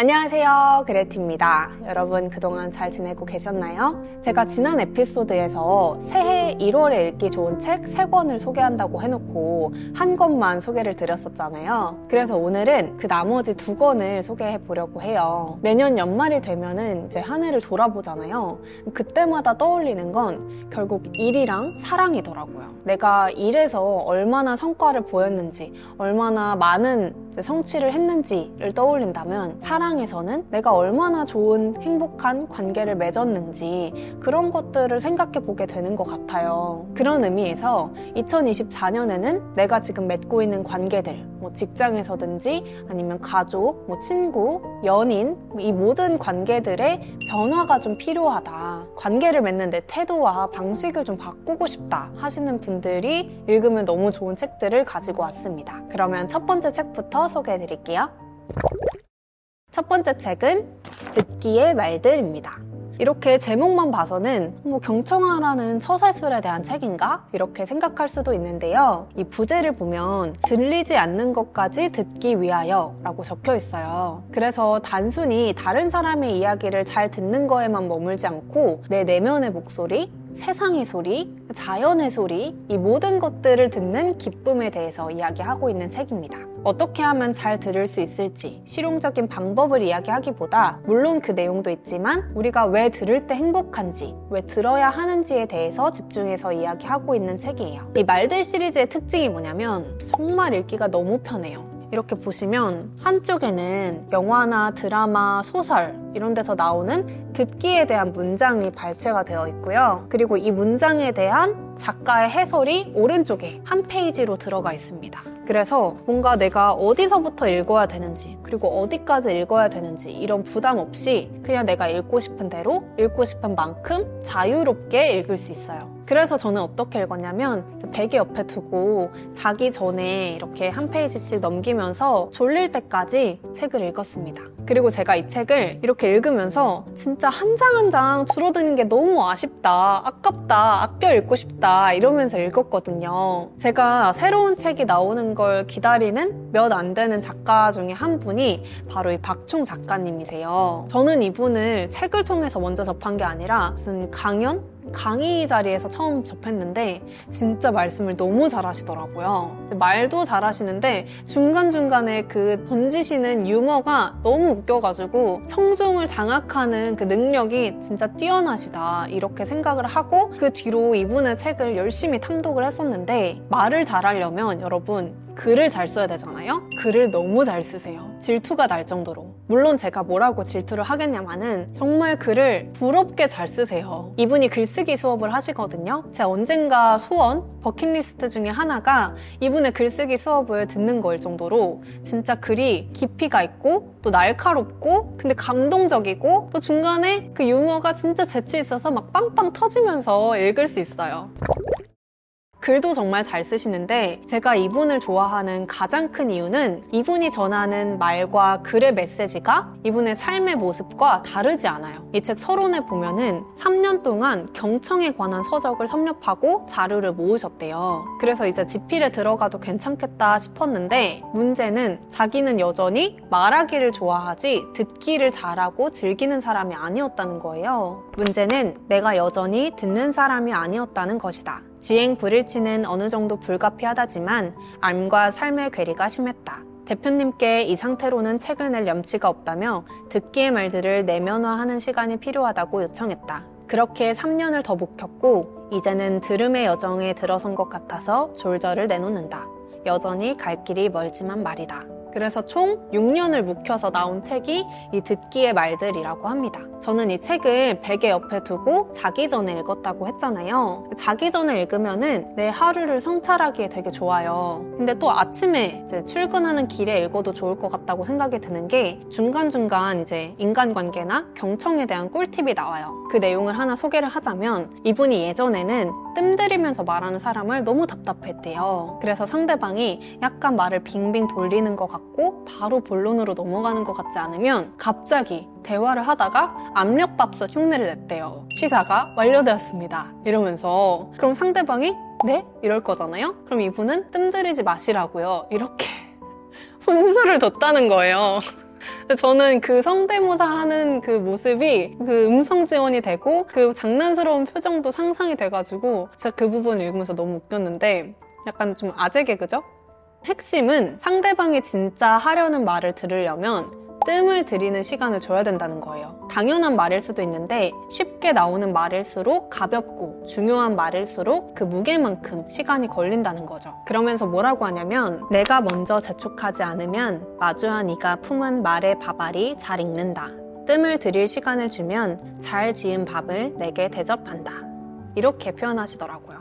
안녕하세요. 그레티입니다. 여러분 그동안 잘 지내고 계셨나요? 제가 지난 에피소드에서 새해 1월에 읽기 좋은 책 3권을 소개한다고 해놓고 한 권만 소개를 드렸었잖아요. 그래서 오늘은 그 나머지 두 권을 소개해 보려고 해요. 매년 연말이 되면은 이제 한 해를 돌아보잖아요. 그때마다 떠올리는 건 결국 일이랑 사랑이더라고요. 내가 일에서 얼마나 성과를 보였는지, 얼마나 많은 성취를 했는지를 떠올린다면 사랑 사랑에서는 내가 얼마나 좋은 행복한 관계를 맺었는지 그런 것들을 생각해 보게 되는 것 같아요. 그런 의미에서 2024년에는 내가 지금 맺고 있는 관계들, 뭐 직장에서든지 아니면 가족, 뭐 친구, 연인, 이 모든 관계들의 변화가 좀 필요하다. 관계를 맺는 내 태도와 방식을 좀 바꾸고 싶다 하시는 분들이 읽으면 너무 좋은 책들을 가지고 왔습니다. 그러면 첫 번째 책부터 소개해 드릴게요. 첫 번째 책은 듣기의 말들입니다. 이렇게 제목만 봐서는 뭐 경청하라는 처세술에 대한 책인가? 이렇게 생각할 수도 있는데요. 이 부제를 보면 들리지 않는 것까지 듣기 위하여 라고 적혀 있어요. 그래서 단순히 다른 사람의 이야기를 잘 듣는 거에만 머물지 않고 내 내면의 목소리, 세상의 소리, 자연의 소리, 이 모든 것들을 듣는 기쁨에 대해서 이야기하고 있는 책입니다. 어떻게 하면 잘 들을 수 있을지 실용적인 방법을 이야기하기보다 물론 그 내용도 있지만 우리가 왜 들을 때 행복한지, 왜 들어야 하는지에 대해서 집중해서 이야기하고 있는 책이에요. 이 말들 시리즈의 특징이 뭐냐면 정말 읽기가 너무 편해요. 이렇게 보시면 한쪽에는 영화나 드라마, 소설 이런 데서 나오는 듣기에 대한 문장이 발췌가 되어 있고요. 그리고 이 문장에 대한 작가의 해설이 오른쪽에 한 페이지로 들어가 있습니다. 그래서 뭔가 내가 어디서부터 읽어야 되는지, 그리고 어디까지 읽어야 되는지 이런 부담 없이 그냥 내가 읽고 싶은 대로 읽고 싶은 만큼 자유롭게 읽을 수 있어요. 그래서 저는 어떻게 읽었냐면 베개 옆에 두고 자기 전에 이렇게 한 페이지씩 넘기면서 졸릴 때까지 책을 읽었습니다. 그리고 제가 이 책을 이렇게 읽으면서 진짜 한장 한 장 줄어드는 게 너무 아쉽다, 아깝다, 아껴 읽고 싶다 이러면서 읽었거든요. 제가 새로운 책이 나오는 걸 기다리는 몇 안 되는 작가 중에 한 분이 바로 이 박총 작가님이세요. 저는 이분을 책을 통해서 먼저 접한 게 아니라 무슨 강연? 강의 자리에서 처음 접했는데 진짜 말씀을 너무 잘하시더라고요. 말도 잘하시는데 중간중간에 그 던지시는 유머가 너무 웃겨가지고 청중을 장악하는 그 능력이 진짜 뛰어나시다 이렇게 생각을 하고 그 뒤로 이분의 책을 열심히 탐독을 했었는데 말을 잘하려면 여러분 글을 잘 써야 되잖아요? 글을 너무 잘 쓰세요. 질투가 날 정도로. 물론 제가 뭐라고 질투를 하겠냐마는 정말 글을 부럽게 잘 쓰세요. 이분이 글쓰기 수업을 하시거든요. 제 언젠가 소원, 버킷리스트 중에 하나가 이분의 글쓰기 수업을 듣는 거일 정도로 진짜 글이 깊이가 있고 또 날카롭고 근데 감동적이고 또 중간에 그 유머가 진짜 재치 있어서 막 빵빵 터지면서 읽을 수 있어요. 글도 정말 잘 쓰시는데 제가 이분을 좋아하는 가장 큰 이유는 이분이 전하는 말과 글의 메시지가 이분의 삶의 모습과 다르지 않아요. 이 책 서론에 보면은 3년 동안 경청에 관한 서적을 섭렵하고 자료를 모으셨대요. 그래서 이제 지필에 들어가도 괜찮겠다 싶었는데 문제는 자기는 여전히 말하기를 좋아하지 듣기를 잘하고 즐기는 사람이 아니었다는 거예요. 문제는 내가 여전히 듣는 사람이 아니었다는 것이다. 지행 불일치는 어느 정도 불가피하다지만 암과 삶의 괴리가 심했다. 대표님께 이 상태로는 책을 낼 염치가 없다며 듣기의 말들을 내면화하는 시간이 필요하다고 요청했다. 그렇게 3년을 더 묵혔고 이제는 들음의 여정에 들어선 것 같아서 졸저를 내놓는다. 여전히 갈 길이 멀지만 말이다. 그래서 총 6년을 묵혀서 나온 책이 이 듣기의 말들이라고 합니다. 저는 이 책을 베개 옆에 두고 자기 전에 읽었다고 했잖아요. 자기 전에 읽으면은 내 하루를 성찰하기에 되게 좋아요. 근데 또 아침에 이제 출근하는 길에 읽어도 좋을 것 같다고 생각이 드는 게 중간중간 이제 인간관계나 경청에 대한 꿀팁이 나와요. 그 내용을 하나 소개를 하자면 이분이 예전에는 뜸들이면서 말하는 사람을 너무 답답했대요. 그래서 상대방이 약간 말을 빙빙 돌리는 것 같고 바로 본론으로 넘어가는 것 같지 않으면 갑자기 대화를 하다가 압력밥솥 흉내를 냈대요. 취사가 완료되었습니다. 이러면서 그럼 상대방이 네? 이럴 거잖아요? 그럼 이분은 뜸들이지 마시라고요. 이렇게 분수를 뒀다는 거예요. 저는 그 성대모사 하는 그 모습이 그 음성 지원이 되고 그 장난스러운 표정도 상상이 돼가지고 진짜 그 부분 읽으면서 너무 웃겼는데 약간 좀 아재 개그죠? 핵심은 상대방이 진짜 하려는 말을 들으려면 뜸을 들이는 시간을 줘야 된다는 거예요. 당연한 말일 수도 있는데 쉽게 나오는 말일수록 가볍고 중요한 말일수록 그 무게만큼 시간이 걸린다는 거죠. 그러면서 뭐라고 하냐면 내가 먼저 재촉하지 않으면 마주한 이가 품은 말의 밥알이 잘 익는다. 뜸을 들일 시간을 주면 잘 지은 밥을 내게 대접한다. 이렇게 표현하시더라고요.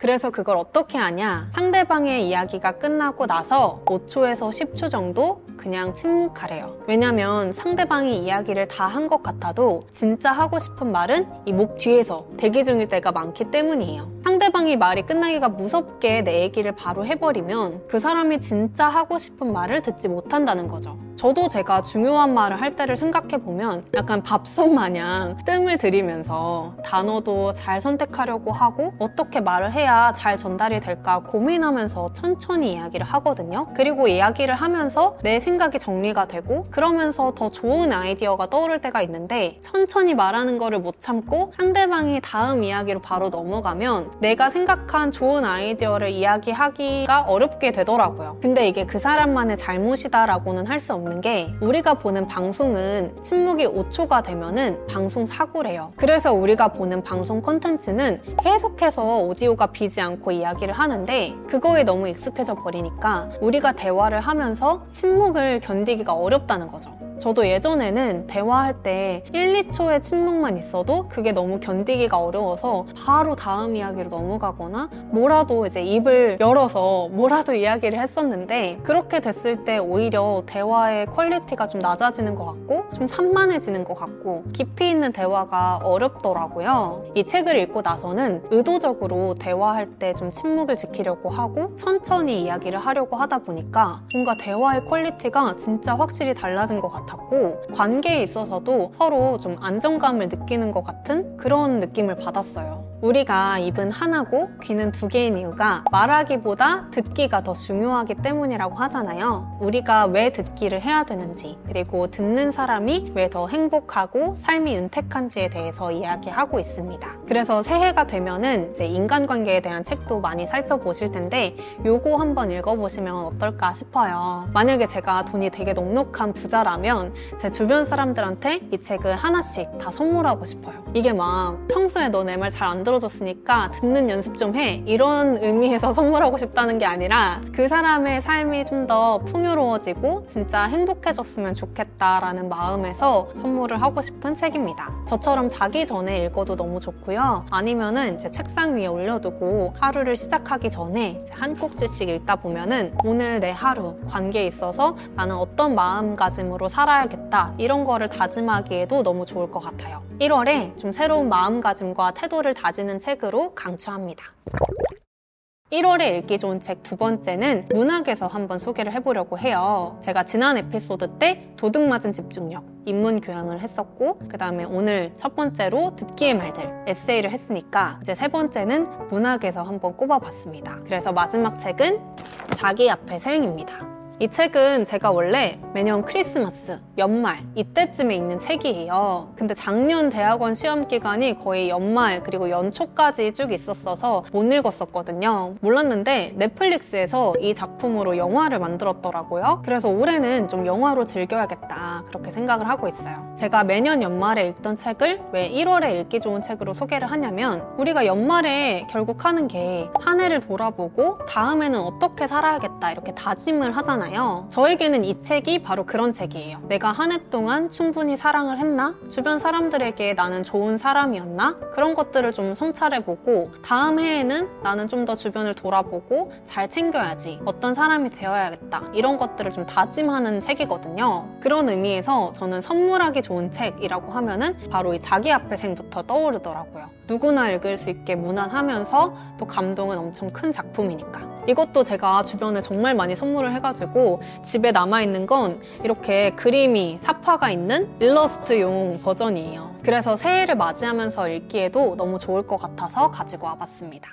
그래서 그걸 어떻게 하냐? 상대방의 이야기가 끝나고 나서 5초에서 10초 정도 그냥 침묵하래요. 왜냐면 상대방이 이야기를 다 한 것 같아도 진짜 하고 싶은 말은 이 목 뒤에서 대기 중일 때가 많기 때문이에요. 상대방이 말이 끝나기가 무섭게 내 얘기를 바로 해버리면 그 사람이 진짜 하고 싶은 말을 듣지 못한다는 거죠. 저도 제가 중요한 말을 할 때를 생각해 보면 약간 밥솥 마냥 뜸을 들이면서 단어도 잘 선택하려고 하고 어떻게 말을 해야 잘 전달이 될까 고민하면서 천천히 이야기를 하거든요. 그리고 이야기를 하면서 내 생각이 정리가 되고 그러면서 더 좋은 아이디어가 떠오를 때가 있는데 천천히 말하는 거를 못 참고 상대방이 다음 이야기로 바로 넘어가면 내가 생각한 좋은 아이디어를 이야기하기가 어렵게 되더라고요. 근데 이게 그 사람만의 잘못이다라고는 할 수 없는 없는 게 우리가 보는 방송은 침묵이 5초가 되면은 방송 사고래요. 그래서 우리가 보는 방송 콘텐츠는 계속해서 오디오가 비지 않고 이야기를 하는데 그거에 너무 익숙해져 버리니까 우리가 대화를 하면서 침묵을 견디기가 어렵다는 거죠. 저도 예전에는 대화할 때 1, 2초의 침묵만 있어도 그게 너무 견디기가 어려워서 바로 다음 이야기로 넘어가거나 뭐라도 이제 입을 열어서 뭐라도 이야기를 했었는데 그렇게 됐을 때 오히려 대화의 quality가 좀 낮아지는 것 같고 좀 산만해지는 것 같고 깊이 있는 대화가 어렵더라고요. 이 책을 읽고 나서는 의도적으로 대화할 때 좀 침묵을 지키려고 하고 천천히 이야기를 하려고 하다 보니까 뭔가 대화의 quality가 진짜 확실히 달라진 것 같아요. 같았고 관계에 있어서도 서로 좀 안정감을 느끼는 것 같은 그런 느낌을 받았어요. 우리가 입은 하나고 귀는 두 개인 이유가 말하기보다 듣기가 더 중요하기 때문이라고 하잖아요. 우리가 왜 듣기를 해야 되는지, 그리고 듣는 사람이 왜 더 행복하고 삶이 윤택한지에 대해서 이야기하고 있습니다. 그래서 새해가 되면은 이제 인간관계에 대한 책도 많이 살펴보실 텐데 요거 한번 읽어보시면 어떨까 싶어요. 만약에 제가 돈이 되게 넉넉한 부자라면 제 주변 사람들한테 이 책을 하나씩 다 선물하고 싶어요. 이게 막 평소에 너 내 말 잘안 들어줬으니까 듣는 연습 좀 해. 이런 의미에서 선물하고 싶다는 게 아니라 그 사람의 삶이 좀 더 풍요로워지고 진짜 행복해졌으면 좋겠다라는 마음에서 선물을 하고 싶은 책입니다. 저처럼 자기 전에 읽어도 너무 좋고요. 아니면은 이제 책상 위에 올려두고 하루를 시작하기 전에 한 꼭지씩 읽다 보면은 오늘 내 하루 관계에 있어서 나는 어떤 마음가짐으로 살아야겠다 이런 거를 다짐하기에도 너무 좋을 것 같아요. 1월에 좀 새로운 마음가짐과 태도를 다지 는 책으로 강추합니다. 1월에 읽기 좋은 책 두 번째는 문학에서 한번 소개를 해보려고 해요. 제가 지난 에피소드 때 도둑 맞은 집중력, 인문 교양을 했었고, 그 다음에 오늘 첫 번째로 듣기의 말들, 에세이를 했으니까, 이제 세 번째는 문학에서 한번 꼽아봤습니다. 그래서 마지막 책은 자기 앞에 생입니다. 이 책은 제가 원래 매년 크리스마스, 연말 이때쯤에 읽는 책이에요. 근데 작년 대학원 시험 기간이 거의 연말 그리고 연초까지 쭉 있었어서 못 읽었었거든요. 몰랐는데 넷플릭스에서 이 작품으로 영화를 만들었더라고요. 그래서 올해는 좀 영화로 즐겨야겠다 그렇게 생각을 하고 있어요. 제가 매년 연말에 읽던 책을 왜 1월에 읽기 좋은 책으로 소개를 하냐면 우리가 연말에 결국 하는 게 한 해를 돌아보고 다음에는 어떻게 살아야겠다 이렇게 다짐을 하잖아요. 있잖아요. 저에게는 이 책이 바로 그런 책이에요. 내가 한 해 동안 충분히 사랑을 했나? 주변 사람들에게 나는 좋은 사람이었나? 그런 것들을 좀 성찰해보고 다음 해에는 나는 좀 더 주변을 돌아보고 잘 챙겨야지. 어떤 사람이 되어야겠다. 이런 것들을 좀 다짐하는 책이거든요. 그런 의미에서 저는 선물하기 좋은 책이라고 하면은 바로 이 자기 앞에 생부터 떠오르더라고요. 누구나 읽을 수 있게 무난하면서 또 감동은 엄청 큰 작품이니까. 이것도 제가 주변에 정말 많이 선물을 해가지고 집에 남아있는 건 이렇게 그림이 사파가 있는 일러스트용 버전이에요. 그래서 새해를 맞이하면서 읽기에도 너무 좋을 것 같아서 가지고 와봤습니다.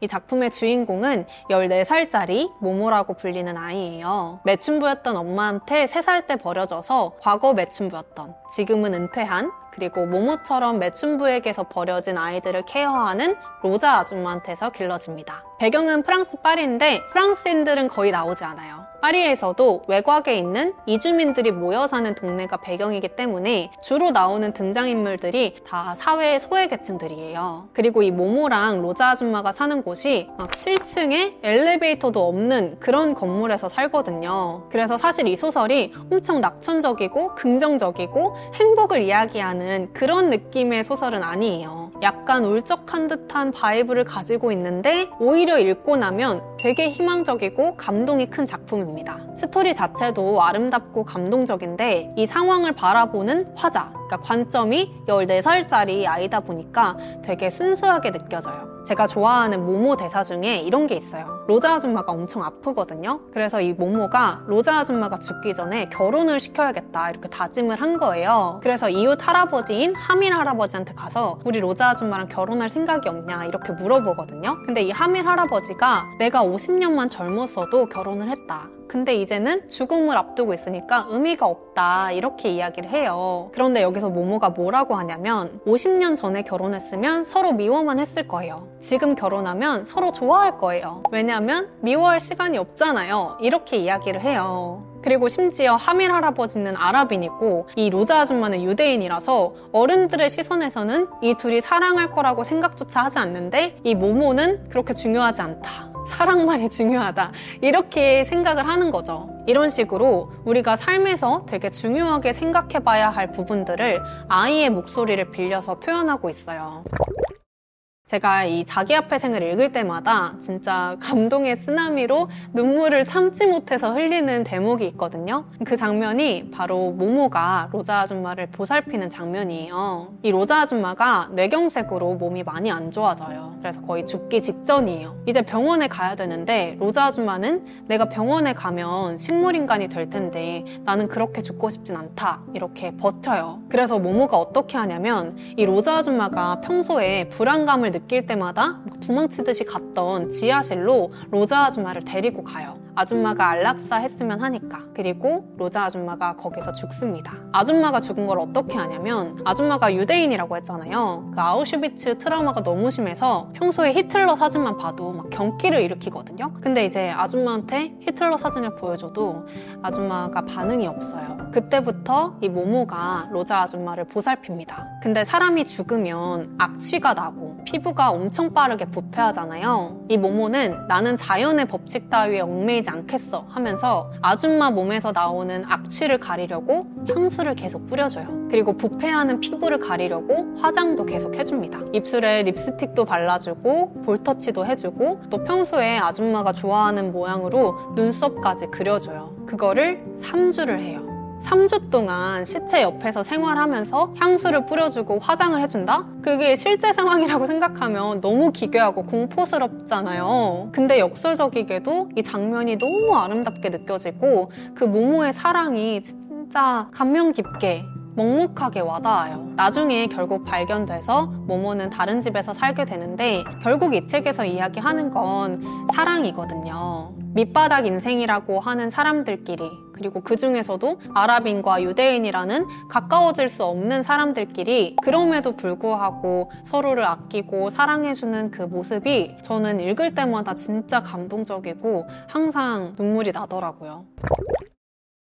이 작품의 주인공은 14살짜리 모모라고 불리는 아이예요. 매춘부였던 엄마한테 3살 때 버려져서 과거 매춘부였던 지금은 은퇴한 그리고 모모처럼 매춘부에게서 버려진 아이들을 케어하는 로자 아줌마한테서 길러집니다. 배경은 프랑스 파리인데 프랑스인들은 거의 나오지 않아요. 파리에서도 외곽에 있는 이주민들이 모여 사는 동네가 배경이기 때문에 주로 나오는 등장인물들이 다 사회의 소외계층들이에요. 그리고 이 모모랑 로자 아줌마가 사는 곳이 막 7층에 엘리베이터도 없는 그런 건물에서 살거든요. 그래서 사실 이 소설이 엄청 낙천적이고 긍정적이고 행복을 이야기하는 그런 느낌의 소설은 아니에요. 약간 울적한 듯한 vibe를 가지고 있는데 오히려 읽고 나면 되게 희망적이고 감동이 큰 작품입니다. 스토리 자체도 아름답고 감동적인데 이 상황을 바라보는 화자, 그러니까 관점이 14살짜리 아이다 보니까 되게 순수하게 느껴져요. 제가 좋아하는 모모 대사 중에 이런 게 있어요. 로자 아줌마가 엄청 아프거든요. 그래서 이 모모가 로자 아줌마가 죽기 전에 결혼을 시켜야겠다 이렇게 다짐을 한 거예요. 그래서 이웃 할아버지인 하밀 할아버지한테 가서 우리 로자 아줌마랑 결혼할 생각이 없냐 이렇게 물어보거든요. 근데 이 하밀 할아버지가 내가 50년만 젊었어도 결혼을 했다. 근데 이제는 죽음을 앞두고 있으니까 의미가 없다 이렇게 이야기를 해요. 그런데 여기서 모모가 뭐라고 하냐면 50년 전에 결혼했으면 서로 미워만 했을 거예요. 지금 결혼하면 서로 좋아할 거예요. 왜냐하면 미워할 시간이 없잖아요. 이렇게 이야기를 해요. 그리고 심지어 하밀 할아버지는 아랍인이고 이 로자 아줌마는 유대인이라서 어른들의 시선에서는 이 둘이 사랑할 거라고 생각조차 하지 않는데 이 모모는 그렇게 중요하지 않다. 사랑만이 중요하다. 이렇게 생각을 하는 거죠. 이런 식으로 우리가 삶에서 되게 중요하게 생각해 봐야 할 부분들을 아이의 목소리를 빌려서 표현하고 있어요. 제가 이 자기 앞에 생을 읽을 때마다 진짜 감동의 쓰나미로 눈물을 참지 못해서 흘리는 대목이 있거든요. 그 장면이 바로 모모가 로자 아줌마를 보살피는 장면이에요. 이 로자 아줌마가 뇌경색으로 몸이 많이 안 좋아져요. 그래서 거의 죽기 직전이에요. 이제 병원에 가야 되는데 로자 아줌마는 내가 병원에 가면 식물인간이 될 텐데 나는 그렇게 죽고 싶진 않다. 이렇게 버텨요. 그래서 모모가 어떻게 하냐면 이 로자 아줌마가 평소에 불안감을 느낄 때마다 도망치듯이 갔던 지하실로 로자 아줌마를 데리고 가요. 아줌마가 안락사 했으면 하니까. 그리고 로자 아줌마가 거기서 죽습니다. 아줌마가 죽은 걸 어떻게 하냐면 아줌마가 유대인이라고 했잖아요. 그 아우슈비츠 트라우마가 너무 심해서 평소에 히틀러 사진만 봐도 막 경기를 일으키거든요. 근데 이제 아줌마한테 히틀러 사진을 보여줘도 아줌마가 반응이 없어요. 그때부터 이 모모가 로자 아줌마를 보살핍니다. 근데 사람이 죽으면 악취가 나고 피부가 엄청 빠르게 부패하잖아요. 이 모모는 나는 자연의 법칙 따위에 얽매이지 않겠어 하면서 아줌마 몸에서 나오는 악취를 가리려고 향수를 계속 뿌려줘요. 그리고 부패하는 피부를 가리려고 화장도 계속 해줍니다. 입술에 립스틱도 발라주고 볼터치도 해주고 또 평소에 아줌마가 좋아하는 모양으로 눈썹까지 그려줘요. 그거를 3주를 해요. 3주 동안 시체 옆에서 생활하면서 향수를 뿌려주고 화장을 해준다? 그게 실제 상황이라고 생각하면 너무 기괴하고 공포스럽잖아요. 근데 역설적이게도 이 장면이 너무 아름답게 느껴지고 그 모모의 사랑이 진짜 감명 깊게 먹먹하게 와닿아요. 나중에 결국 발견돼서 모모는 다른 집에서 살게 되는데 결국 이 책에서 이야기하는 건 사랑이거든요. 밑바닥 인생이라고 하는 사람들끼리 그리고 그 중에서도 아랍인과 유대인이라는 가까워질 수 없는 사람들끼리 그럼에도 불구하고 서로를 아끼고 사랑해주는 그 모습이 저는 읽을 때마다 진짜 감동적이고 항상 눈물이 나더라고요.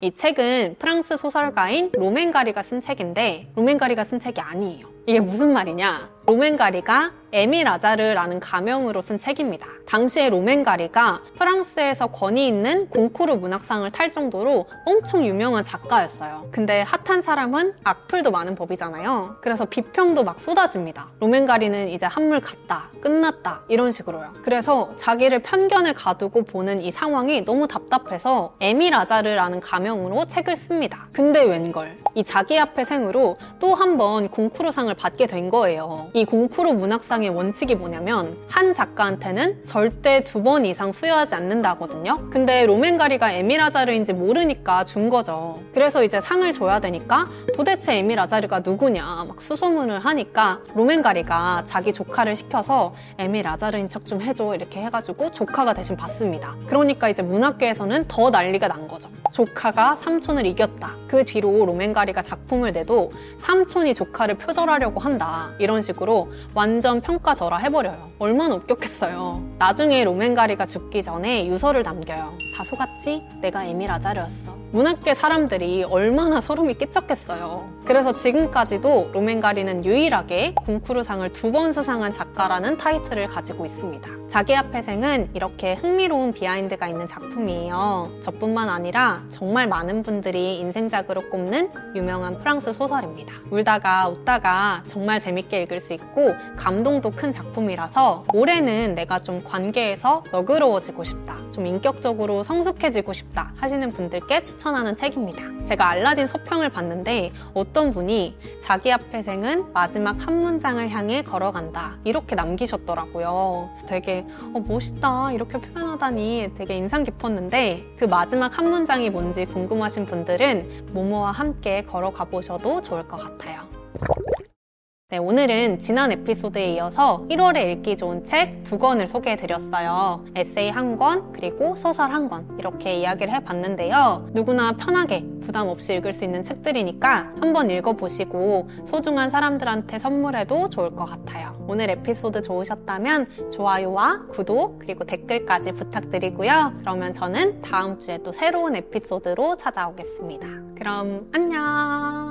이 책은 프랑스 소설가인 로맨가리가 쓴 책인데 로맨가리가 쓴 책이 아니에요. 이게 무슨 말이냐? 로맨가리가 에미 라자르라는 가명으로 쓴 책입니다. 당시에 로맨가리가 프랑스에서 권위 있는 공쿠르 문학상을 탈 정도로 엄청 유명한 작가였어요. 근데 핫한 사람은 악플도 많은 법이잖아요. 그래서 비평도 막 쏟아집니다. 로맨가리는 이제 한물 갔다, 끝났다 이런 식으로요. 그래서 자기를 편견을 가두고 보는 이 상황이 너무 답답해서 에미 라자르라는 가명으로 책을 씁니다. 근데 웬걸 이 자기 앞의 생으로 또 한 번 공쿠르상을 받게 된 거예요. 이 공쿠르 문학상 작품상의 원칙이 뭐냐면 한 작가한테는 절대 두 번 이상 수여하지 않는다거든요. 근데 로맨가리가 에밀 아자르인지 모르니까 준 거죠. 그래서 이제 상을 줘야 되니까 도대체 에밀 아자르가 누구냐 막 수소문을 하니까 로맨가리가 자기 조카를 시켜서 에밀 아자르인 척 좀 해줘 이렇게 해가지고 조카가 대신 받습니다. 그러니까 이제 문학계에서는 더 난리가 난 거죠. 조카가 삼촌을 이겼다. 그 뒤로 로맨가리가 작품을 내도 삼촌이 조카를 표절하려고 한다. 이런 식으로 완전 평가절하 해버려요. 얼마나 웃겼겠어요. 나중에 로맨가리가 죽기 전에 유서를 남겨요. 다 속았지? 내가 에밀 아자르였어. 문학계 사람들이 얼마나 소름이 끼쳤겠어요. 그래서 지금까지도 로맨가리는 유일하게 공쿠르상을 두 번 수상한 작가라는 타이틀을 가지고 있습니다. 자기 앞에 생은 이렇게 흥미로운 비하인드가 있는 작품이에요. 저뿐만 아니라 정말 많은 분들이 인생작으로 꼽는 유명한 프랑스 소설입니다. 울다가 웃다가 정말 재밌게 읽을 수 있고 감동 도 큰 작품이라서 올해는 내가 좀 관계에서 너그러워지고 싶다. 좀 인격적으로 성숙해지고 싶다 하시는 분들께 추천하는 책입니다. 제가 알라딘 서평을 봤는데 어떤 분이 자기 앞에 생은 마지막 한 문장을 향해 걸어간다. 이렇게 남기셨더라고요. 되게 어, 멋있다. 이렇게 표현하다니 되게 인상 깊었는데 그 마지막 한 문장이 뭔지 궁금하신 분들은 모모와 함께 걸어가 보셔도 좋을 것 같아요. 네, 오늘은 지난 에피소드에 이어서 1월에 읽기 좋은 책 두 권을 소개해 드렸어요. 에세이 한 권, 그리고 소설 한 권. 이렇게 이야기를 해 봤는데요. 누구나 편하게 부담 없이 읽을 수 있는 책들이니까 한번 읽어 보시고 소중한 사람들한테 선물해도 좋을 것 같아요. 오늘 에피소드 좋으셨다면 좋아요와 구독, 그리고 댓글까지 부탁드리고요. 그러면 저는 다음 주에 또 새로운 에피소드로 찾아오겠습니다. 그럼 안녕!